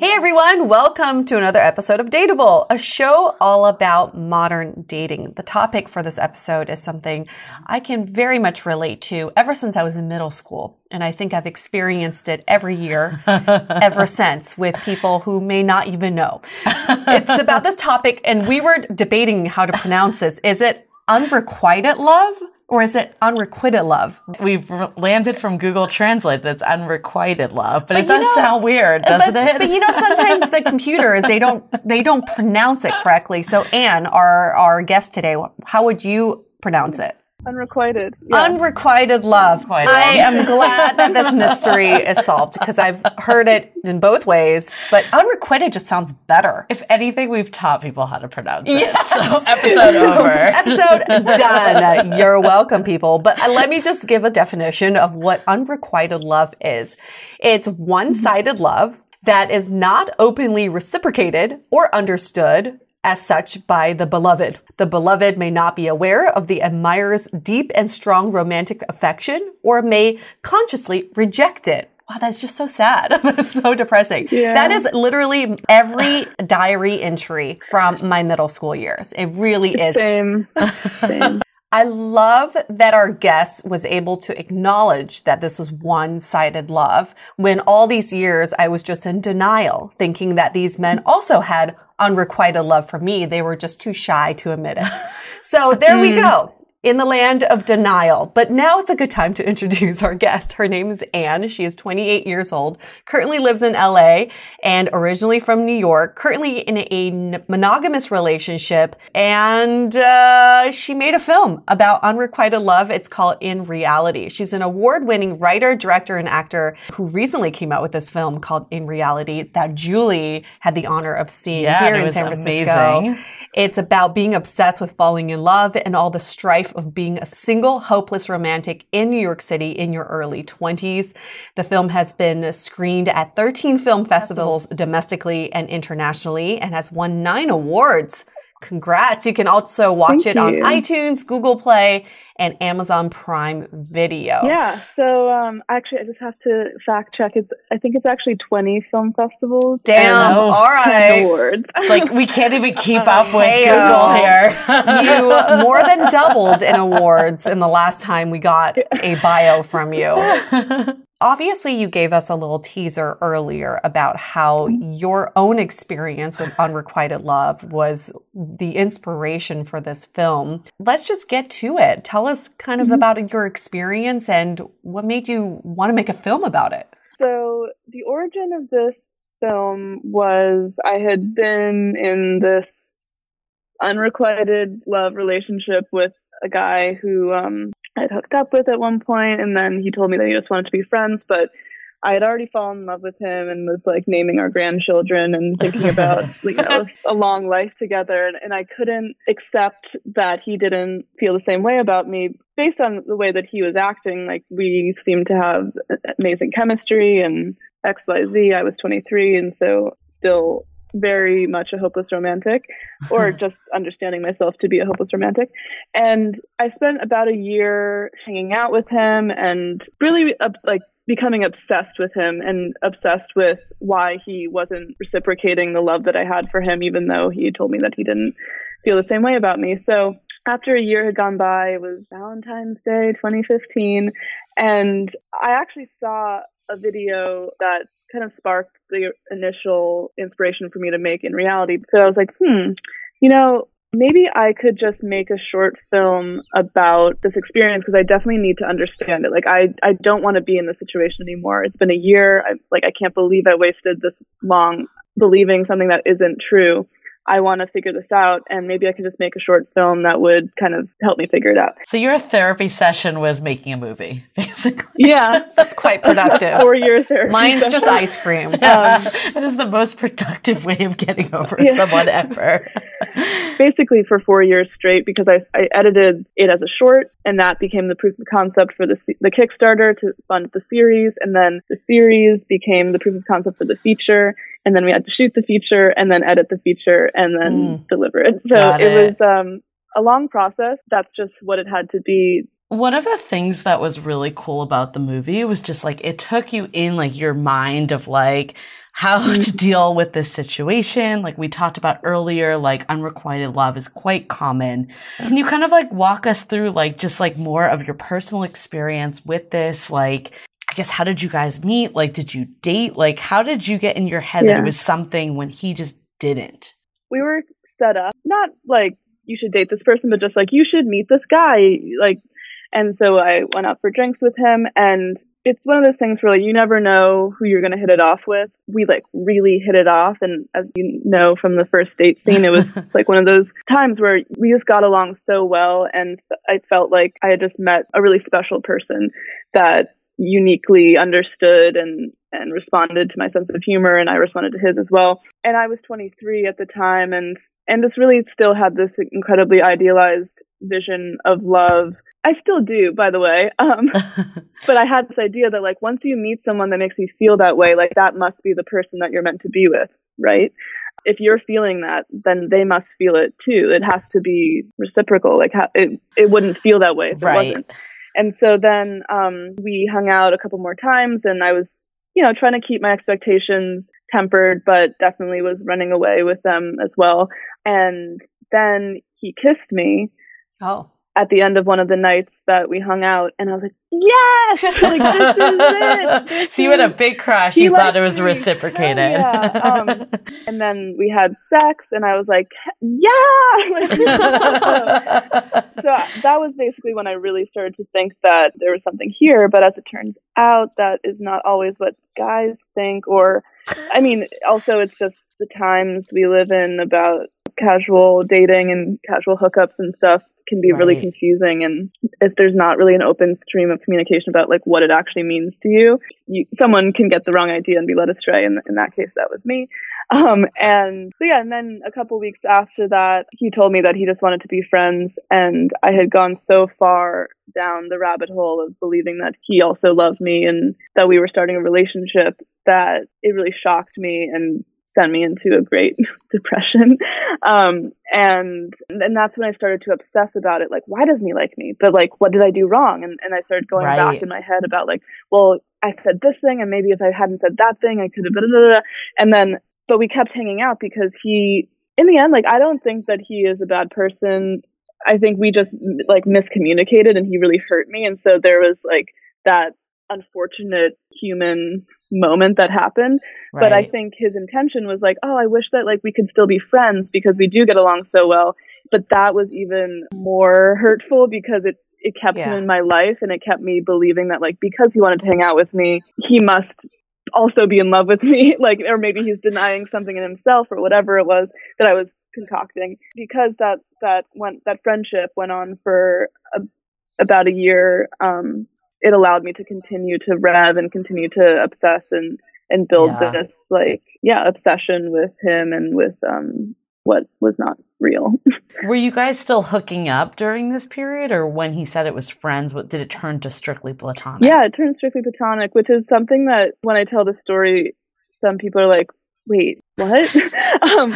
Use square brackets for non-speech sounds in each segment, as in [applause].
Hey everyone, welcome to another episode of Dateable, a show all about modern dating. The topic for this episode is something I can very much relate to ever since I was in middle school. And I think I've experienced it every year [laughs] ever since with people who may not even know. It's about this topic, and we were debating how to pronounce this. Is it unrequited love? Or is it unrequited love? We've landed from Google Translate that's unrequited love, but, but it does know, sound weird, doesn't but, it? But you know, sometimes the [laughs] computers, they don't, they don't pronounce it correctly. So Ann, our, our guest today, how would you pronounce it? Unrequited. Yeah. Unrequited love. Unrequited. I am glad that this mystery is solved because I've heard it in both ways, but unrequited just sounds better. If anything, we've taught people how to pronounce it. Yes. So [laughs] episode over. episode done. You're welcome, people. But uh, let me just give a definition of what unrequited love is. It's one-sided love that is not openly reciprocated or understood as such by the beloved. The beloved may not be aware of the admirer's deep and strong romantic affection or may consciously reject it. Wow, that's just so sad. [laughs] that's so depressing. Yeah. That is literally every diary entry from my middle school years. It really is. Same. [laughs] Same. I love that our guest was able to acknowledge that this was one-sided love when all these years I was just in denial, thinking that these men also had unrequited love for me. They were just too shy to admit it. So there we hmm. go. In the land of denial. But now it's a good time to [laughs] introduce our guest. Her name is Ann. She is 28 years old, currently lives in LA, and originally from New York, currently in a monogamous relationship. And uh, she made a film about unrequited love. It's called In Reality. She's an award winning writer, director, and actor who recently came out with this film called In Reality that Julie had the honor of seeing Yeah, here it in was San Francisco. amazing. It's about being obsessed with falling in love and all the strife of being a single, hopeless romantic in New York City in your early 20s. The film has been screened at 13 film festivals domestically and internationally and has won nine awards. Congrats. You can also watch Thank it on iTunes, Google Play, and Amazon Prime Video. Yeah. So um, actually, I just have to fact check. It's I think it's actually 20 film festivals. Damn. and All 10 right. awards. It's like we can't even keep [laughs] up with Heyo. Google here. [laughs] You more than doubled in awards in the last time we got a bio from you. [laughs] Obviously, you gave us a little teaser earlier about how your own experience with unrequited love was the inspiration for this film. Let's just get to it. Tell us kind of about your experience and what made you want to make a film about it. So the origin of this film was I had been in this unrequited love relationship with a guy who um, I had hooked up with at one point, and then he told me that he just wanted to be friends, but I had already fallen in love with him and was like naming our grandchildren and thinking about [laughs] you know a long life together, and, and I couldn't accept that he didn't feel the same way about me based on the way that he was acting. Like we seemed to have amazing chemistry and X Y Z. I was 23, and so still very much a hopeless romantic or [laughs] just understanding myself to be a hopeless romantic. And i spent about a year hanging out with him and really like becoming obsessed with him and obsessed with why he wasn't reciprocating the love that i had for him even though he told me that he didn't feel the same way about me. So after a year had gone by it was valentine's day 2015 and i actually saw a video that kind of sparked the initial inspiration for me to make in reality. So I was like, hmm, you know, maybe I could just make a short film about this experience because I definitely need to understand it. Like I, I don't want to be in this situation anymore. It's been a year. I, like I can't believe I wasted this long believing something that isn't true. I want to figure this out, and maybe I could just make a short film that would kind of help me figure it out. So your therapy session was making a movie, [laughs] basically. Yeah, [laughs] That's quite productive. [laughs] four year therapy. Mine's just ice cream. Um, that is the most productive way of getting over Yeah. someone ever. basically for four years straight because I, I edited it as a short and that became the proof of concept for the, the Kickstarter to fund the series. And then the series became the proof of concept for the feature. And then we had to shoot the feature and then edit the feature and then deliver it. So it, it. was um, a long process. That's just what it had to be. One of the things that was really cool about the movie was just like it took you in like your mind of like how to deal with this situation. Like we talked about earlier, like unrequited love is quite common. Can you kind of like walk us through like just like more of your personal experience with this? Like, I guess, how did you guys meet? Like, did you date? Like, how did you get in your head that it was something when he just didn't? We were set up, not like you should date this person, but just like you should meet this guy. Like, and so I went out for drinks with him, and it's one of those things where like you never know who you're gonna hit it off with. We like really hit it off, and as you know from the first date scene, it was [laughs] just like one of those times where we just got along so well, and I felt like I had just met a really special person that uniquely understood and and responded to my sense of humor and I responded to his as well. And I was 23 at the time and and just really still had this incredibly idealized vision of love. I still do, by the way. Um, [laughs] but I had this idea that like once you meet someone that makes you feel that way, like that must be the person that you're meant to be with, right? If you're feeling that, then they must feel it too. It has to be reciprocal. Like ha- it, it wouldn't feel that way if it Right. wasn't. And so then um, we hung out a couple more times, and I was, you know, trying to keep my expectations tempered, but definitely was running away with them as well. And then he kissed me Oh. At the end of one of the nights that we hung out, and I was like, yes, [laughs] like this is it. This so you had a big crush. You thought it was me. reciprocated. Yeah. [laughs] Um, and then we had sex, and I was like, yeah. Like, this [laughs] is awesome. so that was basically when I really started to think that there was something here. But as it turns out, that is not always what guys think. Or, I mean, also it's just the times we live in about casual dating and casual hookups and stuff can be really confusing. And if there's not really an open stream of communication about like what it actually means to you, you someone can get the wrong idea and be led astray. And in that case that was me. Um, and so yeah, and then a couple weeks after that, he told me that he just wanted to be friends, and I had gone so far down the rabbit hole of believing that he also loved me and that we were starting a relationship that it really shocked me and sent me into a great [laughs] depression. Um, and and that's when I started to obsess about it. Like, why doesn't he like me? But like, what did I do wrong? And and I started going Right. back in my head about like, well, I said this thing, and maybe if I hadn't said that thing, I could have. Blah, blah, blah, blah. And then, but we kept hanging out because he, in the end, like, I don't think that he is a bad person. I think we just like miscommunicated, and he really hurt me. And so there was like that unfortunate human moment that happened but I think his intention was like, oh, I wish that like we could still be friends because we do get along so well. But that was even more hurtful because it it kept him in my life and it kept me believing that like because he wanted to hang out with me, he must also be in love with me [laughs] like or maybe he's denying something in himself or whatever it was that I was concocting. Because that that went that friendship went on for a, about a year um it allowed me to continue to rev and continue to obsess and and build Yeah. this like yeah obsession with him and with um what was not real [laughs] Were you guys still hooking up during this period, or when he said it was friends? What did it turn to strictly platonic? yeah it turned strictly platonic which is something that when i tell the story some people are like wait what [laughs] um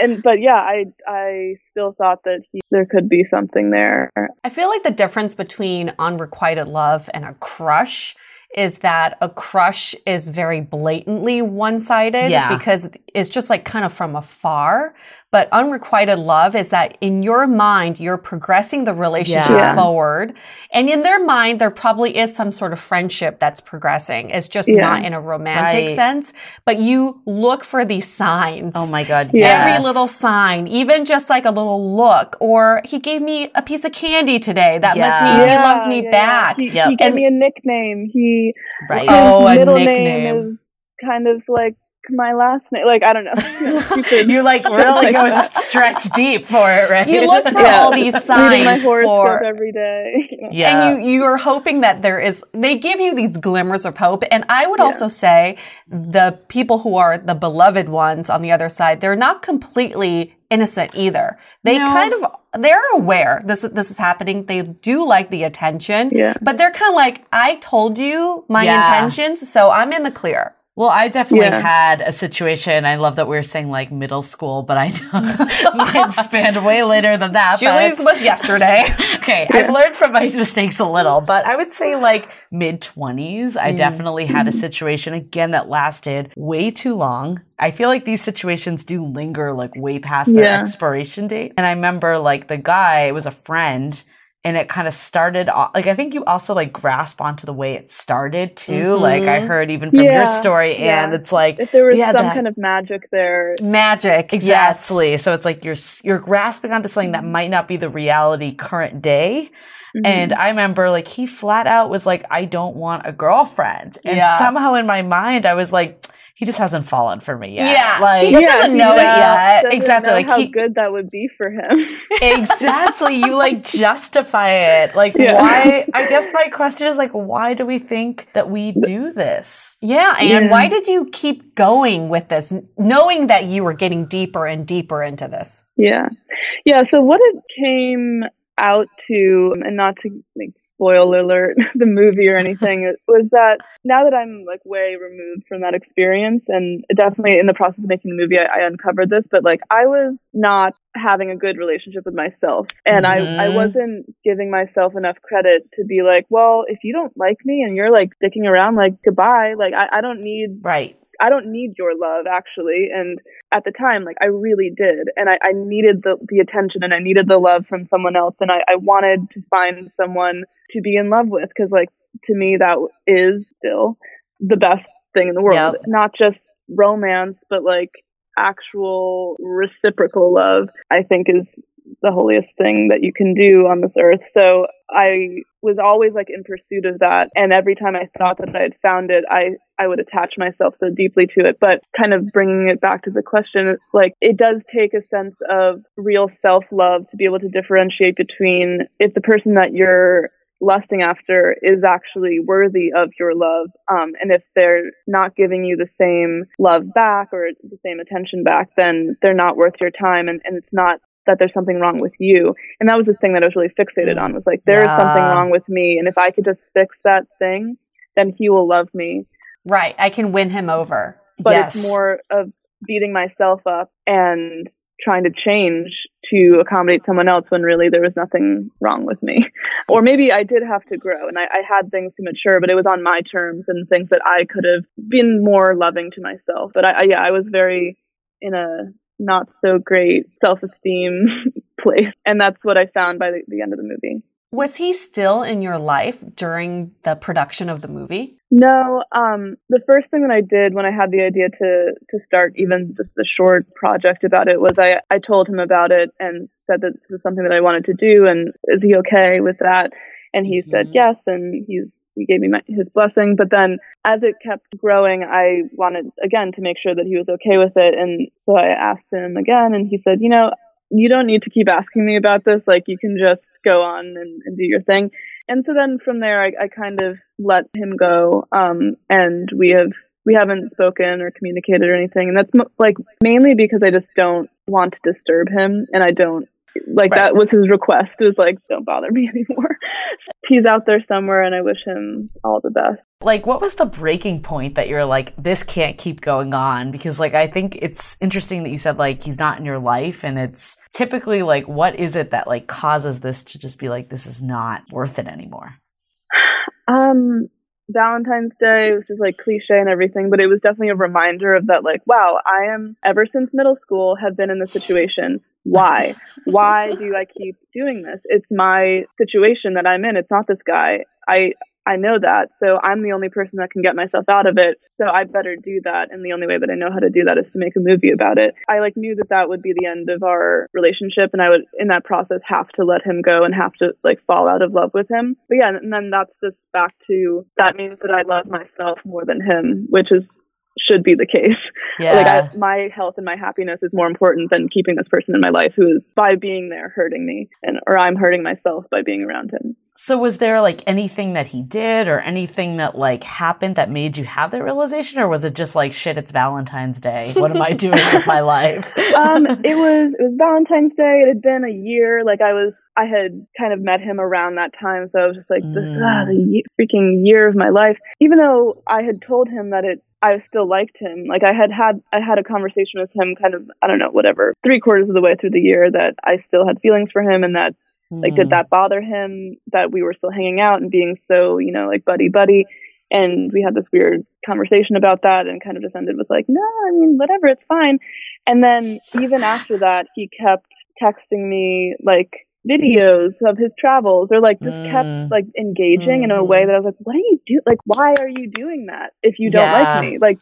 and but yeah i i still thought that he, there could be something there I feel like the difference between unrequited love and a crush is that a crush is very blatantly one sided Yeah. because it's just like kind of from afar. But unrequited love is that in your mind, you're progressing the relationship Yeah. forward. And in their mind, there probably is some sort of friendship that's progressing. It's just Yeah. not in a romantic Right. sense, but you look for these signs. Oh my god. Yeah. Every little sign, even just like a little look, or he gave me a piece of candy today. That Yeah. must mean he loves me yeah, back. He, Yep. he gave And- me a nickname. He Right. his Oh, a middle nickname. name is kind of like my last name. Like I don't know. [laughs] You like really go that. stretch deep for it, right? You look for Yeah. all these Reading my signs horoscope for, every day. [laughs] you know. yeah. and you you are hoping that there is. They give you these glimmers of hope, and I would Yeah. also say the people who are the beloved ones on the other side, they're not completely innocent either. They No. kind of they're aware this this is happening. They do like the attention, Yeah. but they're kind of like, I told you my Yeah. intentions, so I'm in the clear. Well, I definitely Yeah. had a situation. I love that we are saying like middle school, but I mine [laughs] spanned way later than that. but- Julie's was yesterday. [laughs] okay, I've learned from my mistakes a little, but I would say like mid 20s, I mm. definitely had a situation again that lasted way too long. I feel like these situations do linger like way past their Yeah. expiration date. And I remember like the guy, it was a friend. And it kind of started off, like, I think you also like grasp onto the way it started too. Like, I Mhm. heard even from Yeah, your story, and yeah. it's like, If there was had some that- kind of magic there, Magic. Exactly. So it's like you're you're grasping onto something Mm-hmm. that might not be the reality current day. And I remember like he flat out was like, I don't want a girlfriend. And Yeah. somehow in my mind I was like, he just hasn't fallen for me yet. Yeah. Like He just doesn't know it yet. doesn't Exactly, know like how he- good that would be for him. [laughs] exactly. You like [laughs] justify it. Like Yeah. why I guess my question is like, why do we think that we do this? Yeah, and Yeah. why did you keep going with this, knowing that you were getting deeper and deeper into this? Yeah. Yeah. So what it came out to, and not to like spoil alert [laughs] the movie or anything, it was that now that I'm like way removed from that experience, and definitely in the process of making the movie, I, I uncovered this, but like I was not having a good relationship with myself, and I I Mhm. wasn't giving myself enough credit to be like, well, if you don't like me and you're like sticking around, like goodbye, like I, I don't need Right. I don't need your love actually. And at the time, like I really did. And I, I needed the, the attention and I needed the love from someone else. And I, I wanted to find someone to be in love with because like to me that is still the best thing in the world. Yep. Not just romance, but like actual reciprocal love, I think is the holiest thing that you can do on this earth. So I was always like in pursuit of that. And every time I thought that I had found it, I, I would attach myself so deeply to it. But kind of bringing it back to the question, like it does take a sense of real self love to be able to differentiate between if the person that you're lusting after is actually worthy of your love. Um, and if they're not giving you the same love back or the same attention back, then they're not worth your time. And, and it's not that there's something wrong with you. And that was the thing that I was really fixated on was like, there is something wrong with me. And if I could just fix that thing, then he will love me. Right. I can win him over. But Yes. it's more of beating myself up and trying to change to accommodate someone else when really there was nothing wrong with me. [laughs] or maybe I did have to grow and I, I had things to mature, but it was on my terms and things that I could have been more loving to myself. But I, I yeah, I was very in a not so great self esteem [laughs] place. And that's what I found by the, the end of the movie. Was he still in your life during the production of the movie? No, um, the first thing that I did when I had the idea to to start even just the short project about it was I I told him about it and said that this was something that I wanted to do and is he okay with that? And he said Mhm. yes, and he's he gave me my, his blessing. But then as it kept growing, I wanted again to make sure that he was okay with it, and so I asked him again, and he said, you know, you don't need to keep asking me about this. Like you can just go on and, and do your thing. And so then from there, I, I kind of let him go, um, and we have we haven't spoken or communicated or anything, and that's like mainly because I just don't want to disturb him, and I don't like Right. that was his request it was like don't bother me [laughs] anymore. He's out there somewhere, and I wish him all the best. Like, what was the breaking point that you're like, this can't keep going on? Because, like, I think it's interesting that you said, like, he's not in your life. And it's typically like, what is it that, like, causes this to just be like, this is not worth it anymore? Um, Valentine's Day was just like cliche and everything, but it was definitely a reminder of that, like, wow, I am ever since middle school have been in this situation. Why? Why do I keep doing this? It's my situation that I'm in. It's not this guy. I I know that, so I'm the only person that can get myself out of it. So I better do that, and the only way that I know how to do that is to make a movie about it. I like knew that that would be the end of our relationship, and I would, in that process, have to let him go and have to like fall out of love with him. But yeah, and then that's just back to that means that I love myself more than him, which is should be the case. Yeah. [laughs] Like I, my health and my happiness is more important than keeping this person in my life who is by being there hurting me, and or I'm hurting myself by being around him. so, was there like anything that he did or anything that like happened that made you have that realization? Or was it just like, shit, it's Valentine's Day? What am I [laughs] doing with my life? [laughs] um, it was it was Valentine's Day. It had been a year. Like I was, I had kind of met him around that time, so I was just like, this Mm. ah, the ye- freaking year of my life. Even though I had told him that it, I still liked him. Like I had had, I had a conversation with him, kind of, I don't know, whatever, three quarters of the way through the year, that I still had feelings for him, and that like Mm. did that bother him that we were still hanging out and being so you know like buddy buddy and we had this weird conversation about that and kind of just ended with like no i mean whatever it's fine and then even after that he kept texting me like videos of his travels or like just Mm. kept like engaging in a way that i was like what are you do like why are you doing that if you don't Yeah. like me like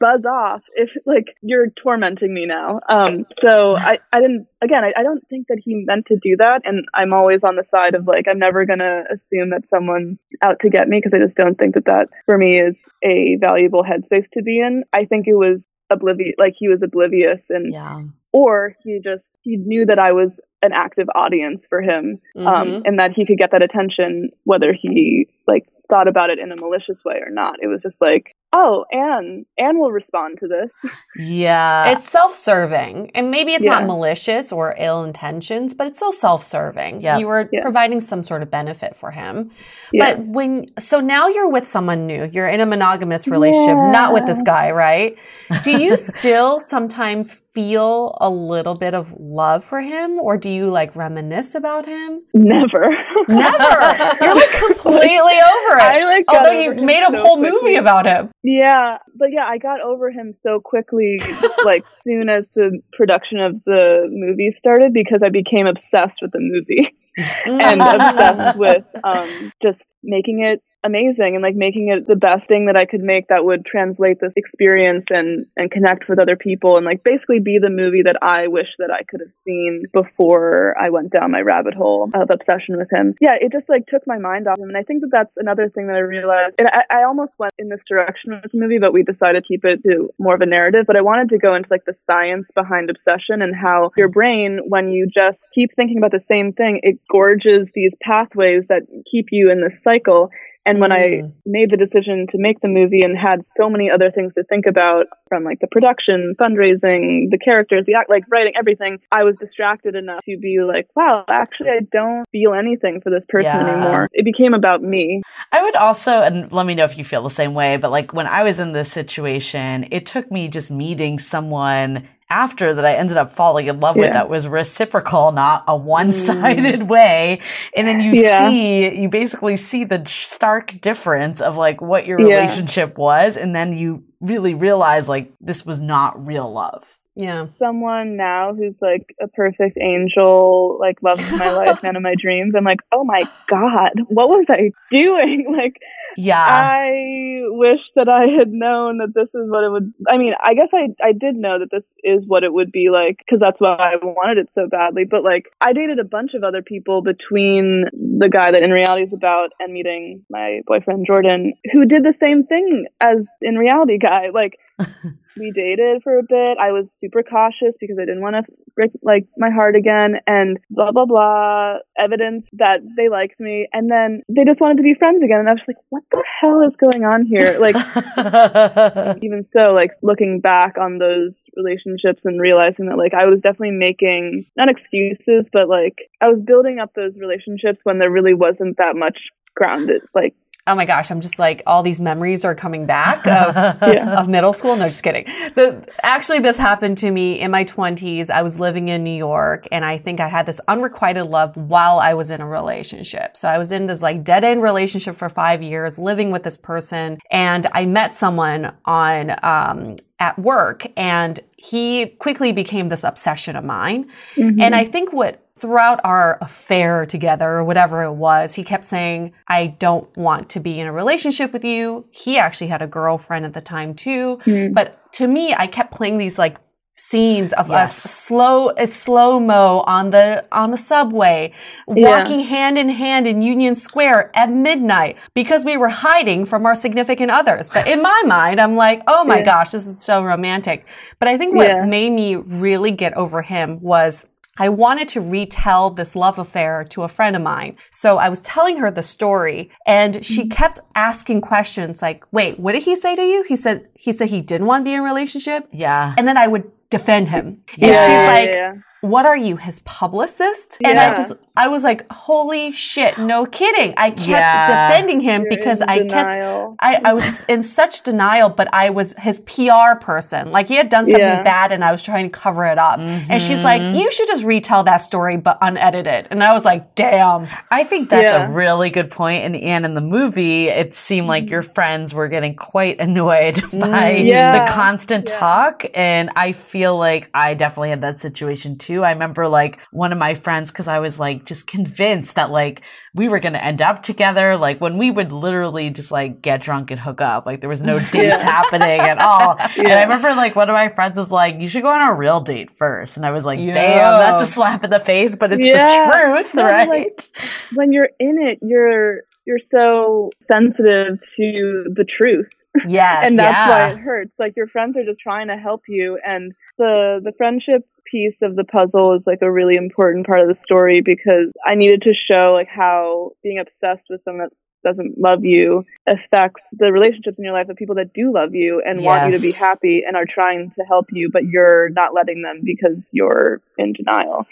buzz off if like you're tormenting me now um so [sighs] i i didn't again I, I don't think that he meant to do that and i'm always on the side of like i'm never gonna assume that someone's out to get me because i just don't think that that for me is a valuable headspace to be in i think it was oblivious like he was oblivious and Yeah. Or he just he knew that i was an active audience for him um Mhm. and that he could get that attention whether he like thought about it in a malicious way or not it was just like oh ann ann will respond to this [laughs] Yeah. It's self-serving, and maybe it's not malicious or ill intentions, but it's still self-serving. Yep. You were Yeah. providing some sort of benefit for him. yeah But when so now you're with someone new, you're in a monogamous relationship, not with this guy, right? Do you [laughs] still sometimes feel a little bit of love for him or do you like reminisce about him? Never. Never. [laughs] You're like completely over it. I like got Although you made a so whole quickly. movie about him. Yeah, but yeah, I got over him so quickly, [laughs] like soon as the production of the movie started, because I became obsessed with the movie. [laughs] And obsessed [laughs] with um, just making it amazing and like making it the best thing that I could make that would translate this experience and and connect with other people and like basically be the movie that I wish that I could have seen before I went down my rabbit hole of obsession with him. Yeah, it just like took my mind off him, and I think that that's another thing that I realized. And I, I almost went in this direction with the movie, but we decided to keep it to more of a narrative. But I wanted to go into like the science behind obsession and how your brain, when you just keep thinking about the same thing, it gorges these pathways that keep you in this cycle. And when I Mm. made the decision to make the movie and had so many other things to think about from like the production, fundraising, the characters, the act, like writing, everything, I was distracted enough to be like, wow, actually, I don't feel anything for this person Yeah. anymore. It became about me. I would also, and let me know if you feel the same way, but like when I was in this situation, it took me just meeting someone after that I ended up falling in love with that was reciprocal, not a one sided mm. way. And then you Yeah. see, you basically see the stark difference of like what your Yeah. relationship was. And then you really realize like this was not real love. Yeah. Someone now who's like a perfect angel, like love of my [laughs] life, man of my dreams. I'm like, oh my God, what was I doing? [laughs] Like, Yeah. I wish that I had known that this is what it would. I mean, I guess I I did know that this is what it would be like because that's why I wanted it so badly. But like, I dated a bunch of other people between the guy that in reality is about and meeting my boyfriend Jordan, who did the same thing as in reality guy. Like, [laughs] we dated for a bit. I was super cautious because I didn't want to break like my heart again and blah blah blah evidence that they liked me. And then they just wanted to be friends again. And I was like what the hell is going on here? Like [laughs] even so like looking back on those relationships and realizing that like I was definitely making not excuses but like I was building up those relationships when there really wasn't that much grounded like Oh my gosh, I'm just like all these memories are coming back of [laughs] Yeah. of middle school. No, just kidding. The actually this happened to me in my 20s. I was living in New York and I think I had this unrequited love while I was in a relationship. So I was in this like dead end relationship for 5 years living with this person and I met someone on um at work and he quickly became this obsession of mine. Mm-hmm. And I think what throughout our affair together or whatever it was, he kept saying, I don't want to be in a relationship with you. He actually had a girlfriend at the time too. Mm. But to me, I kept playing these like scenes of Yes. us slow a slow mo on the on the subway Yeah. walking hand in hand in Union Square at midnight because we were hiding from our significant others but in my mind I'm like oh my Yeah. gosh this is so romantic but I think what Yeah. made me really get over him was I wanted to retell this love affair to a friend of mine. So I was telling her the story and Mm-hmm. she kept asking questions like, wait, what did he say to you? He said, he said he didn't want to be in a relationship. yeah. And then I would defend him. And Yeah. she's Yeah, like, yeah. What are you, his publicist? And I just, I was like, holy shit, no kidding. I kept Yeah. defending him You're because in I kept I, I was in such denial, but I was his PR person. Like he had done something Yeah. bad and I was trying to cover it up. And she's like, Mm-hmm. you should just retell that story, but unedited. And I was like, damn. I think that's Yeah. a really good point. And and in the movie, it seemed like your friends were getting quite annoyed [laughs] by Yeah. the constant Yeah. talk. And I feel like I definitely had that situation too. I remember like one of my friends, because I was like just convinced that like we were going to end up together. Like when we would literally just like get drunk and hook up, like there was no [laughs] dates happening at all. And I remember like one of my friends was like, you should go on a real date first. And I was like, Yeah. damn, that's a slap in the face, but it's Yeah. the [laughs] truth, [laughs] right? like, when you're in it, you're you're so sensitive to the truth, Yes. and that's yeah. why it hurts. Like your friends are just trying to help you, and the the friendship piece of the puzzle is like a really important part of the story because I needed to show like how being obsessed with someone that doesn't love you affects the relationships in your life of people that do love you and want you to be happy and are trying to help you but you're not letting them because you're in denial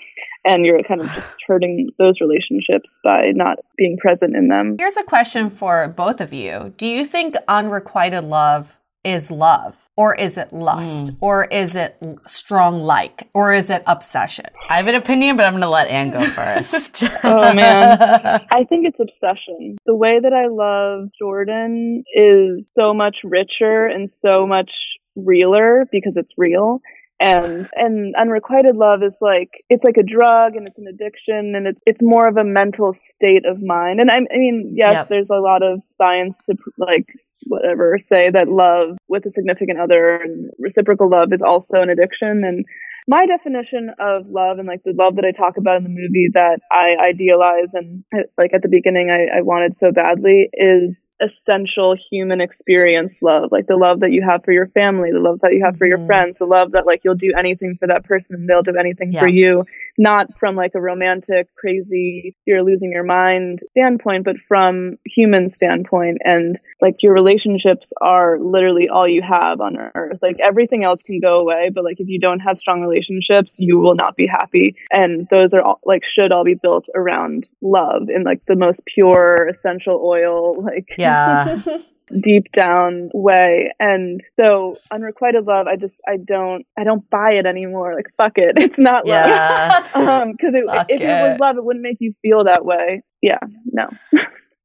and you're kind of [sighs] just hurting those relationships by not being present in them Here's a question for both of you. Do you think unrequited love is love? Or is it lust? Hmm. Or is it strong like? Or is it obsession? I have an opinion, but I'm going to let Ann go first. [laughs] Oh, man. [laughs] I think it's obsession. The way that I love Jordan is so much richer and so much realer because it's real. And and unrequited love is like it's like a drug and it's an addiction and it's it's more of a mental state of mind. And I, I mean, yes, Yep. there's a lot of science to like whatever say that love with a significant other and reciprocal love is also an addiction and my definition of love and like the love that I talk about in the movie that I idealize and like at the beginning I, I wanted so badly is essential human experience love. Like the love that you have for your family, the love that you have for your Mhm. friends, the love that like you'll do anything for that person and they'll do anything Yeah. for you. Not from like a romantic, crazy, you're losing your mind standpoint, but from human standpoint. And like your relationships are literally all you have on earth. Like everything else can go away, but like if you don't have strong relationships, you will not be happy. And those are all like should all be built around love in like the most pure essential oil, like yeah. [laughs] [laughs] deep down way. And so unrequited love i just i don't i don't buy it anymore. Like fuck it. [laughs] It's not love. Yeah. [laughs] um because if it. was love it wouldn't make you feel that way. Yeah. No [laughs]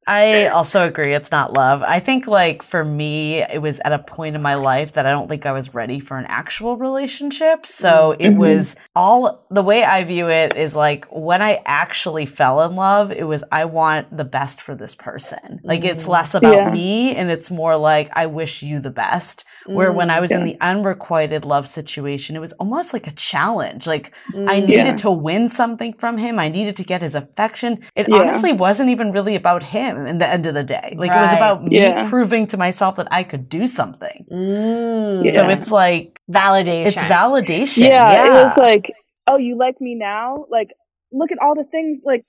I also agree it's not love. I think like for me it was at a point in my life that I don't think I was ready for an actual relationship. So it Mhm. was all the way I view it is like when I actually fell in love, it was I want the best for this person. Like it's less about Yeah. me and it's more like I wish you the best. Where when I was in the unrequited love situation, it was almost like a challenge. Like I Mm. needed Yeah. to win something from him. I needed to get his affection. It Yeah. honestly wasn't even really about him in the end of the day. Like it was Right. about me Yeah. proving to myself that I could do something. Mm. Yeah. So it's like Validation. it's validation. yeah, Yeah. it was like oh you like me now like look at all the things like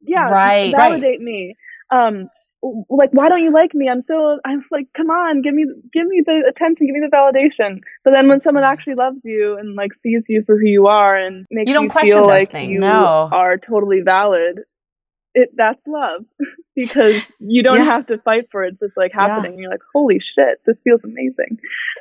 yeah Right. validate me um like why don't you like me i'm so i'm like come on give me give me the attention give me the validation but then when someone actually loves you and like sees you for who you are and makes You don't you question feel those like things. you No. are totally valid it that's love [laughs] because you don't Yeah. have to fight for it it's just like Yeah. happening you're like holy shit this feels amazing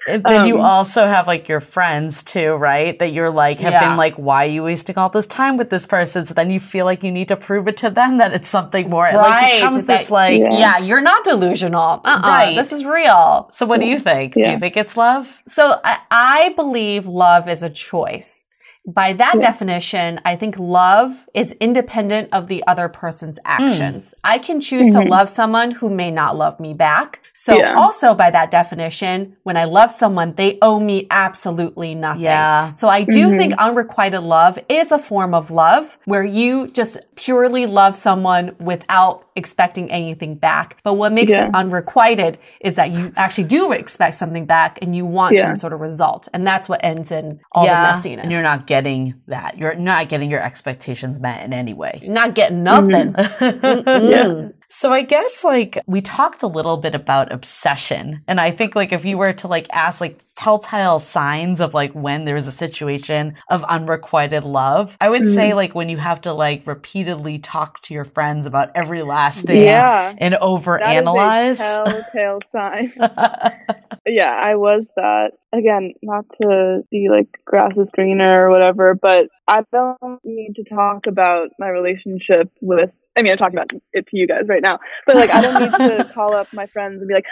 And then you Um, also have like your friends too, right? That you're like have Yeah. been like, why are you wasting all this time with this person? So then you feel like you need to prove it to them [laughs] that it's something more. Like it becomes that- this like. Yeah. Yeah, you're not delusional. Uh-uh, Right. This is real. So what do you think? Do you think it's love? So I, I believe love is a choice. By that Yeah. definition, I think love is independent of the other person's actions. I can choose Mhm. to love someone who may not love me back. So Yeah. also by that definition, when I love someone, they owe me absolutely nothing. Yeah. So I do Mhm. think unrequited love is a form of love where you just purely love someone without expecting anything back. But what makes Yeah. it unrequited is that you actually do expect something back and you want Yeah. some sort of result. And that's what ends in all the messiness. And you're not getting that. You're not getting your expectations met in any way. You're not getting nothing. Mm-hmm. Mm-mm. So I guess like we talked a little bit about obsession. And I think like if you were to like ask like telltale signs of like when there's a situation of unrequited love, I would say mm-hmm. like when you have to like repeatedly talk to your friends about every last thing yeah and That is a overanalyze. telltale sign [laughs] yeah, I was that. Again, not to be like grass is greener or whatever, but I don't need to talk about my relationship with. I mean, I'm talking about it to you guys right now, but like, I don't need to [laughs] call up my friends and be like,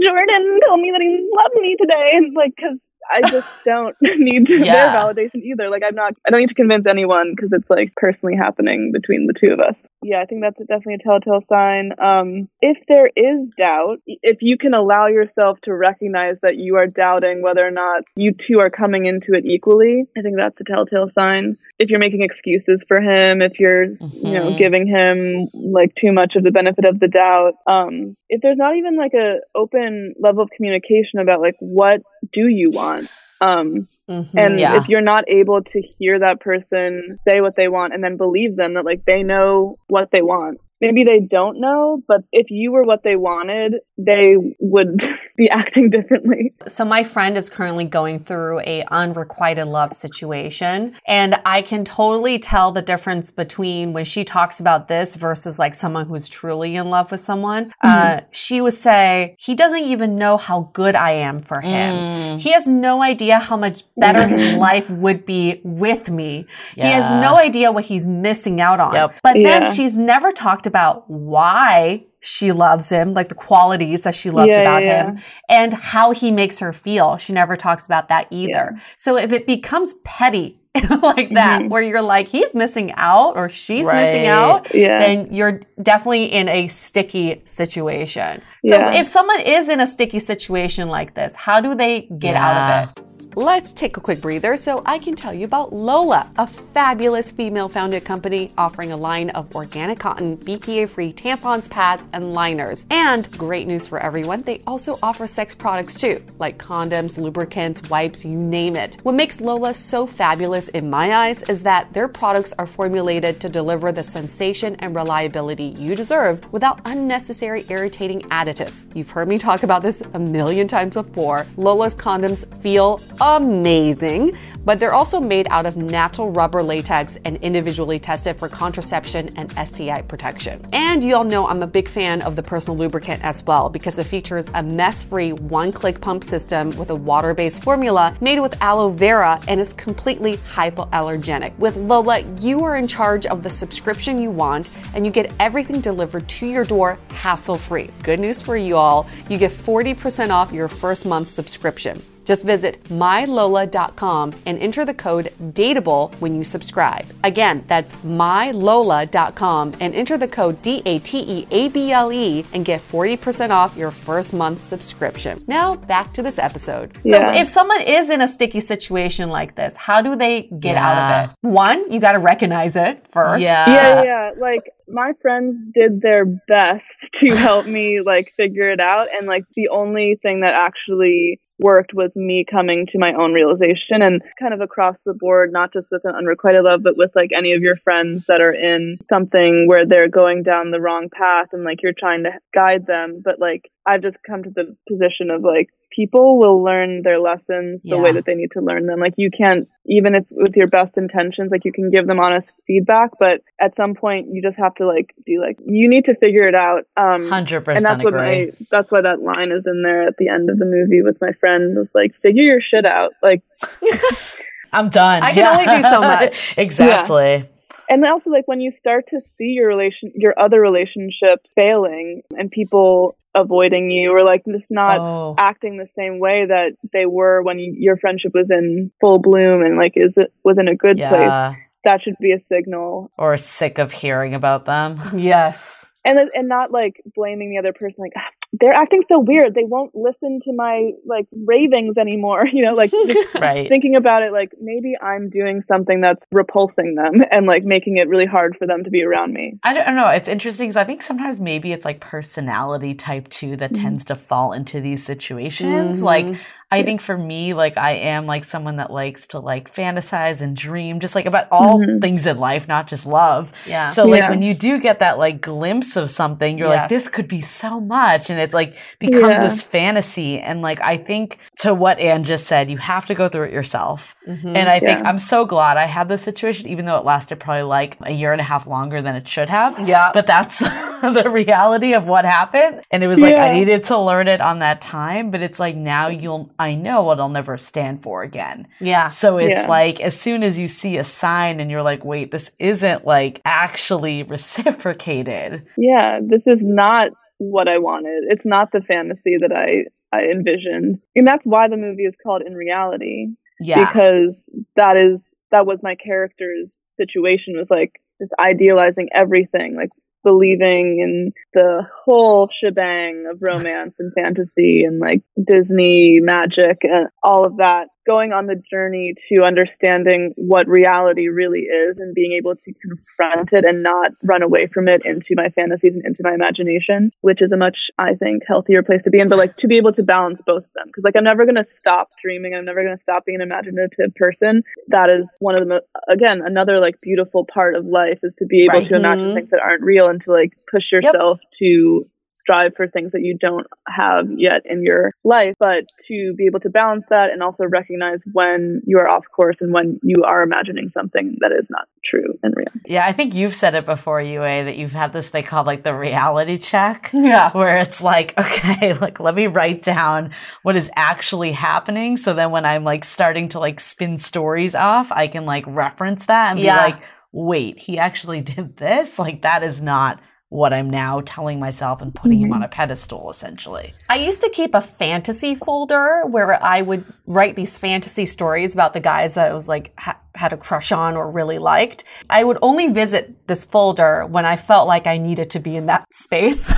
Jordan told me that he loved me today, and like, because I just [laughs] don't need to, Yeah. their validation either. Like, I'm not. I don't need to convince anyone because it's like personally happening between the two of us. Yeah, I think that's definitely a telltale sign. Um, if there is doubt, if you can allow yourself to recognize that you are doubting whether or not you two are coming into it equally, I think that's a telltale sign. If you're making excuses for him, if you're, you know, Mhm. giving him like too much of the benefit of the doubt, um, if there's not even like a open level of communication about like what do you want, um, Mhm. and Yeah. if you're not able to hear that person say what they want and then believe them that like they know what they want maybe they don't know, but if you were what they wanted, they would [laughs] be acting differently. So my friend is currently going through a unrequited love situation and I can totally tell the difference between when she talks about this versus like someone who's truly in love with someone. Mm-hmm. Uh, she would say, he doesn't even know how good I am for him. Mm. He has no idea how much better his [laughs] life would be with me. Yeah. He has no idea what he's missing out on. Yep. But then yeah. she's never talked about why she loves him, like the qualities that she loves yeah, about yeah. him, and how he makes her feel. She never talks about that either. Yeah. So if it becomes petty [laughs] like that, mm-hmm. where you're like, he's missing out or she's right. missing out, then you're definitely in a sticky situation. So if someone is in a sticky situation like this, how do they get out of it? Let's take a quick breather so I can tell you about Lola, a fabulous female founded company offering a line of organic cotton, BPA free tampons, pads, and liners. And great news for everyone, they also offer sex products too, like condoms, lubricants, wipes, you name it. What makes Lola so fabulous in my eyes is that their products are formulated to deliver the sensation and reliability you deserve without unnecessary irritating additives. You've heard me talk about this a million times before. Lola's condoms feel amazing, but they're also made out of natural rubber latex and individually tested for contraception and STI protection. And you all know I'm a big fan of the personal lubricant as well because it features a mess free one click pump system with a water based formula made with aloe vera and is completely hypoallergenic. With Lola, you are in charge of the subscription you want and you get everything delivered to your door hassle free. Good news for you all you get 40% off your first month subscription. Just visit mylola.com and enter the code DATEABLE when you subscribe. Again, that's mylola.com and enter the code D A T E A B L E and get 40% off your first month subscription. Now, back to this episode. Yeah. So, if someone is in a sticky situation like this, how do they get yeah. out of it? One, you got to recognize it first. Yeah. Yeah, yeah. Like, my friends did their best [laughs] to help me like figure it out and like the only thing that actually worked was me coming to my own realization and kind of across the board, not just with an unrequited love, but with like any of your friends that are in something where they're going down the wrong path and like you're trying to guide them. But like I've just come to the position of like people will learn their lessons the yeah. way that they need to learn them. Like you can't even if with your best intentions, like you can give them honest feedback, but at some point you just have to like be like you need to figure it out. Um Hundred percent. And that's what my that's why that line is in there at the end of the movie with my friend was like, figure your shit out. Like [laughs] I'm done. I can yeah. only do so [laughs] much. exactly. Yeah and also like when you start to see your relation your other relationships failing and people avoiding you or like just not oh. acting the same way that they were when you, your friendship was in full bloom and like is it was in a good yeah. place that should be a signal or sick of hearing about them [laughs] yes and and not like blaming the other person like ah, they're acting so weird they won't listen to my like ravings anymore [laughs] you know like [laughs] right. thinking about it like maybe i'm doing something that's repulsing them and like making it really hard for them to be around me i don't, know it's interesting because i think sometimes maybe it's like personality type 2 that mm-hmm. tends to fall into these situations mm-hmm. like I think for me, like I am like someone that likes to like fantasize and dream just like about all mm-hmm. things in life, not just love. Yeah. So like yeah. when you do get that like glimpse of something, you're yes. like, this could be so much. And it's like becomes yeah. this fantasy. And like I think to what Ann just said, you have to go through it yourself. Mm-hmm. And I think. I'm so glad I had this situation, even though it lasted probably like a year and a half longer than it should have. Yeah. But that's [laughs] the reality of what happened. And it was like I needed to learn it on that time. But it's like now you'll I know what I'll never stand for again. Yeah. So it's yeah. like as soon as you see a sign and you're like, wait, this isn't like actually [laughs] reciprocated. Yeah, this is not what I wanted. It's not the fantasy that I I envisioned. And that's why the movie is called In Reality. Yeah. Because that is that was my character's situation was like just idealizing everything, like believing in the whole shebang of romance and fantasy and like Disney magic and all of that. Going on the journey to understanding what reality really is and being able to confront it and not run away from it into my fantasies and into my imagination, which is a much, I think, healthier place to be in. But like to be able to balance both of them. Because like I'm never going to stop dreaming. I'm never going to stop being an imaginative person. That is one of the most, again, another like beautiful part of life is to be able Right. to imagine Mhm. things that aren't real and to like push yourself to strive for things that you don't have yet in your life, but to be able to balance that and also recognize when you are off course and when you are imagining something that is not true and real. Yeah, I think you've said it before, Yue, that you've had this thing called like the reality check. [laughs] Yeah. Where it's like, [laughs] okay, like let me write down what is actually happening. So then when I'm like starting to like spin stories off, I can like reference that and Yeah. be like, wait, he actually [laughs] did this? Like that is not what I'm now telling myself and putting him on a mm-hmm. pedestal, essentially. I used to keep a fantasy folder where I would write these fantasy stories about the guys that I was like ha- had a crush on or really liked. I would only visit this folder when I felt like I needed to be in that [laughs] space.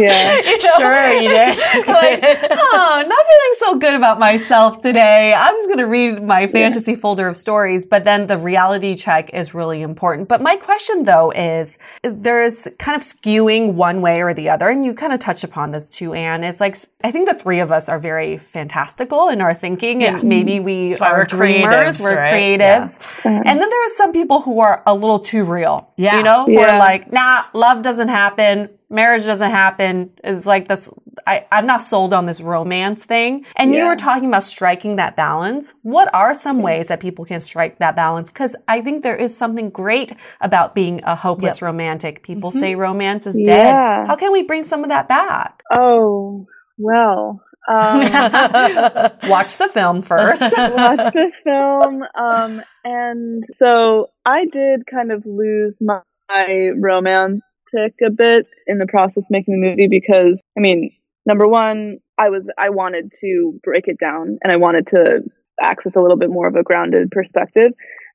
Yeah. [laughs] You know? Sure, you [laughs] did. [laughs] like, oh, not feeling so good about myself today. I'm just going to read my fantasy folder of stories. But then the reality check is really important. But my question though is there's kind of skewing one way or the other. And you kind of touch upon this too, Ann. Is like, I think the three of us are very fantastical in our thinking Yeah. and maybe we are we're dreamers. creatives, We're right? creatives. Mm-hmm. And then there are some people who are a little too real. Yeah. You know, who are like, nah, love doesn't happen. Marriage doesn't happen. It's like this. I, I'm not sold on this romance thing. And you were talking about striking that balance. What are some ways that people can strike that balance? Because I think there is something great about being a hopeless romantic. People say romance is dead. Yeah. How can we bring some of that back? Oh, well. Um, [laughs] Watch the film first. [laughs] watch the film. Um, and so I did kind of lose my, my a bit in the process making the movie because, I mean, number one, I was I wanted to break it down and I wanted to access a little bit more of a grounded perspective.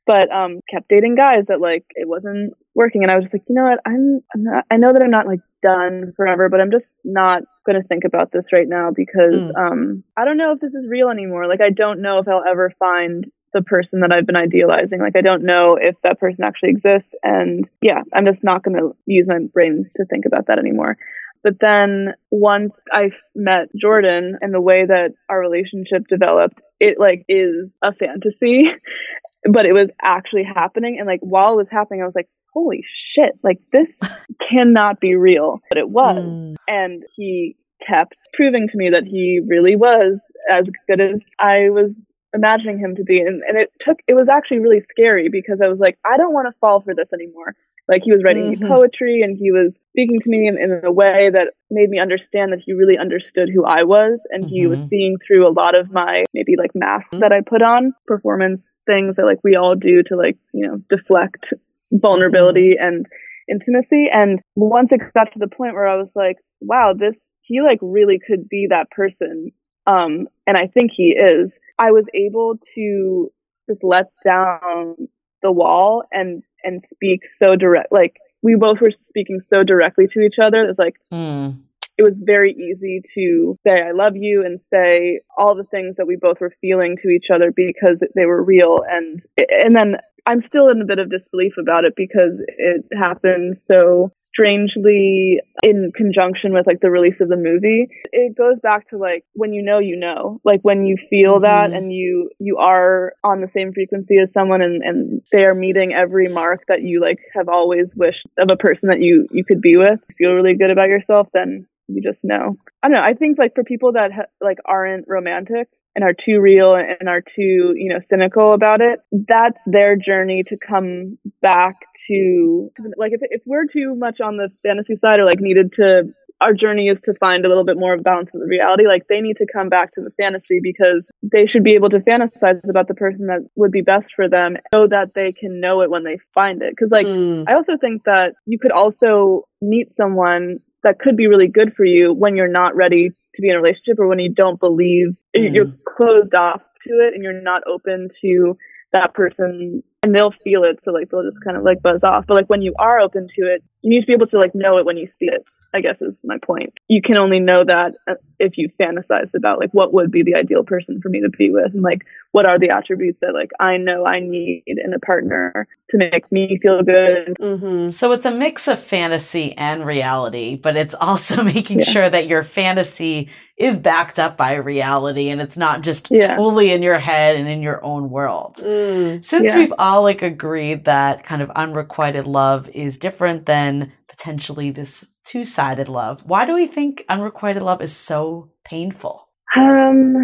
But um, kept dating guys that like it wasn't working, and I was just like, you know what, I'm, I'm not, I know that I'm not like done forever, but I'm just not going to think about this right now because um, I don't know if this is real anymore. Like, I don't know if I'll ever find the person that I've been idealizing. Like, I don't know if that person actually exists. And yeah, I'm just not going to use my brain to think about that anymore. But then once I met Jordan and the way that our relationship developed, it like is a fantasy, [laughs] but it was actually happening. And like while it was happening, I was like, holy shit, like this [laughs] cannot be real. But it was. Mm. And he kept proving to me that he really was as good as I was imagining him to be. And, and it took, it was actually really scary because I was like, I don't want to fall for this anymore. Like he was writing Mhm. me poetry and he was speaking to me in, in a way that made me understand that he really understood who I was and he was Mhm. seeing through a lot of my maybe like masks that I put on, performance things that like we all do to like, you know, deflect vulnerability and intimacy. And once it got to the point where I was like, wow, this he like really could be that person. Um, and I think he is. I was able to just let down the wall and and speak so direct like we both were speaking so directly to each other. It was like Mm. it was very easy to say I love you and say all the things that we both were feeling to each other because they were real and and then I'm still in a bit of disbelief about it because it happened so strangely in conjunction with like the release of the movie. It goes back to like when you know you know. Like when you feel that Mhm. and you you are on the same frequency as someone and and they are meeting every mark that you like have always wished of a person that you you could be with. Feel really good about yourself then you just know. I don't know. I think like for people that ha- like aren't romantic and are too real and are too you know cynical about it, that's their journey to come back to, like if if we're too much on the fantasy side or like needed to. Our journey is to find a little bit more of balance with the reality. Like they need to come back to the fantasy because they should be able to fantasize about the person that would be best for them, so that they can know it when they find it. Because like Mm. I also think that you could also meet someone that could be really good for you when you're not ready to be in a relationship or when you don't believe Mm. you're closed off to it and you're not open to that person and they'll feel it. So like they'll just kind of like buzz off. But like when you are open to it you need to be able to like know it when you see it I guess is my point. You can only know that uh, if you fantasize about like what would be the ideal person for me to be with and like what are the attributes that like I know I need in a partner to make me feel good. Mm-hmm. So it's a mix of fantasy and reality, but it's also [laughs] making Yeah. sure that your fantasy is backed up by reality and it's not just Yeah. totally in your head and in your own world. Mm. Since Yeah. we've all like agreed that kind of unrequited love is different than potentially this two-sided love, why do we think unrequited love is so painful? Um,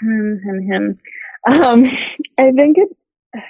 him, him, him. Um, I think it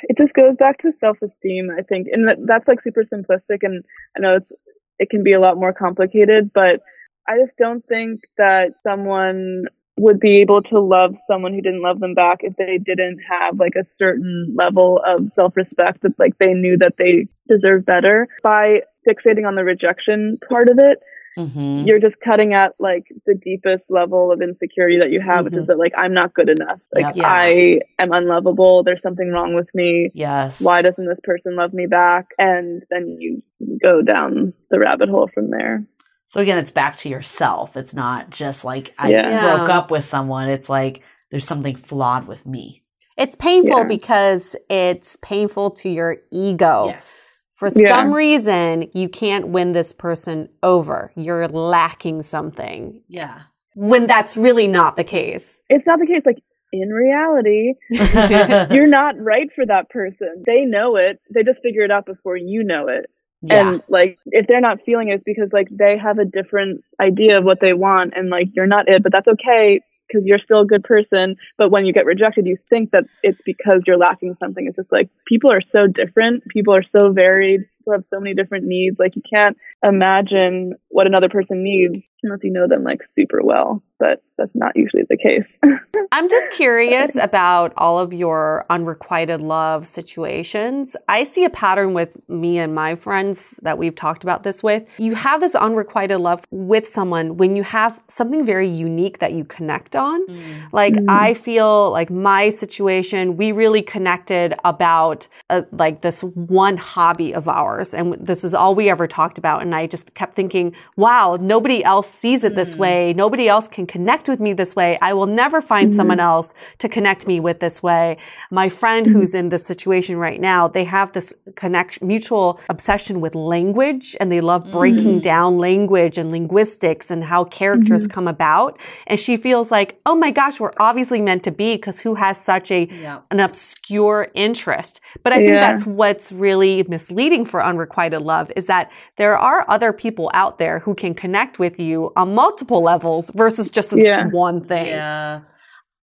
it just goes back to self esteem. I think, and that, that's like super simplistic, and I know it's it can be a lot more complicated, but I just don't think that someone would be able to love someone who didn't love them back if they didn't have like a certain level of self-respect that like they knew that they deserve better by fixating on the rejection part of it Mm-hmm. you're just cutting at like the deepest level of insecurity that you have, which is that like I'm not good enough. Like. Yeah. I am unlovable. There's something wrong with me. Yes. Why doesn't this person love me back? And then you go down the rabbit hole from there. So again, it's back to yourself. It's not just like I Yeah. broke up with someone. It's like there's something flawed with me. It's painful Yeah. because it's painful to your ego. Yes. For Yeah. some reason, you can't win this person over. You're lacking something Yeah. when that's really not the case. It's not the case. Like in reality, [laughs] you're not right for that person. They know it. They just figure it out before you know it. Yeah. And like if they're not feeling it, it's because like they have a different idea of what they want and like you're not it, but that's okay because you're still a good person. But when you get rejected, you think that it's because you're lacking something. It's just like people are so different, people are so varied, people have so many different needs. Like you can't imagine what another person needs unless you know them like super well. But that's not usually the case. [laughs] I'm just curious about all of your unrequited love situations. I see a pattern with me and my friends that we've talked about this with. You have this unrequited love with someone when you have something very unique that you connect on. Mm. Like mm. I feel like my situation, we really connected about uh, like this one hobby of ours, and this is all we ever talked about. And I just kept thinking, wow, nobody else sees it this mm. way. Nobody else can connect with me this way. I will never find mm-hmm. someone else to connect me with this way. My friend mm-hmm. who's in this situation right now, they have this connection, mutual obsession with language, and they love breaking mm-hmm. down language and linguistics and how characters come about. And she feels like, oh my gosh, we're obviously meant to be because who has such a Yeah. an obscure interest? But I think Yeah. that's what's really misleading for unrequited love is that there are other people out there who can connect with you on multiple levels versus just this Yeah. one thing. Yeah.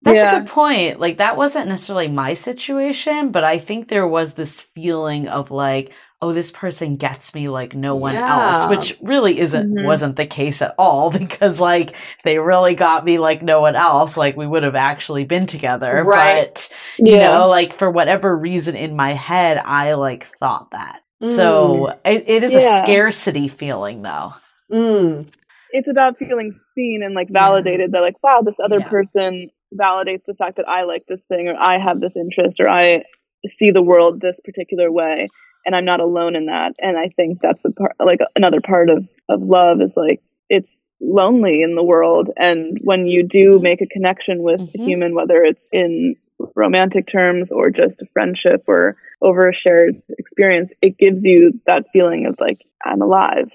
That's Yeah. a good point. Like that wasn't necessarily my situation, but I think there was this feeling of like, oh, this person gets me like no one else, which really isn't Mhm. wasn't the case at all [laughs] because like they really got me like no one else, like we would have actually been together. Right. But you know, like for whatever reason in my head, I like thought that. So it, it is a scarcity feeling though. Mm. It's about feeling seen and like validated that like wow this other Yeah. person validates the fact that i like this thing or i have this interest or i see the world this particular way and i'm not alone in that and i think that's a part like another part of of love is like it's lonely in the world and when you do make a connection with a Mhm. human whether it's in romantic terms or just a friendship or over a shared experience it gives you that feeling of like i'm alive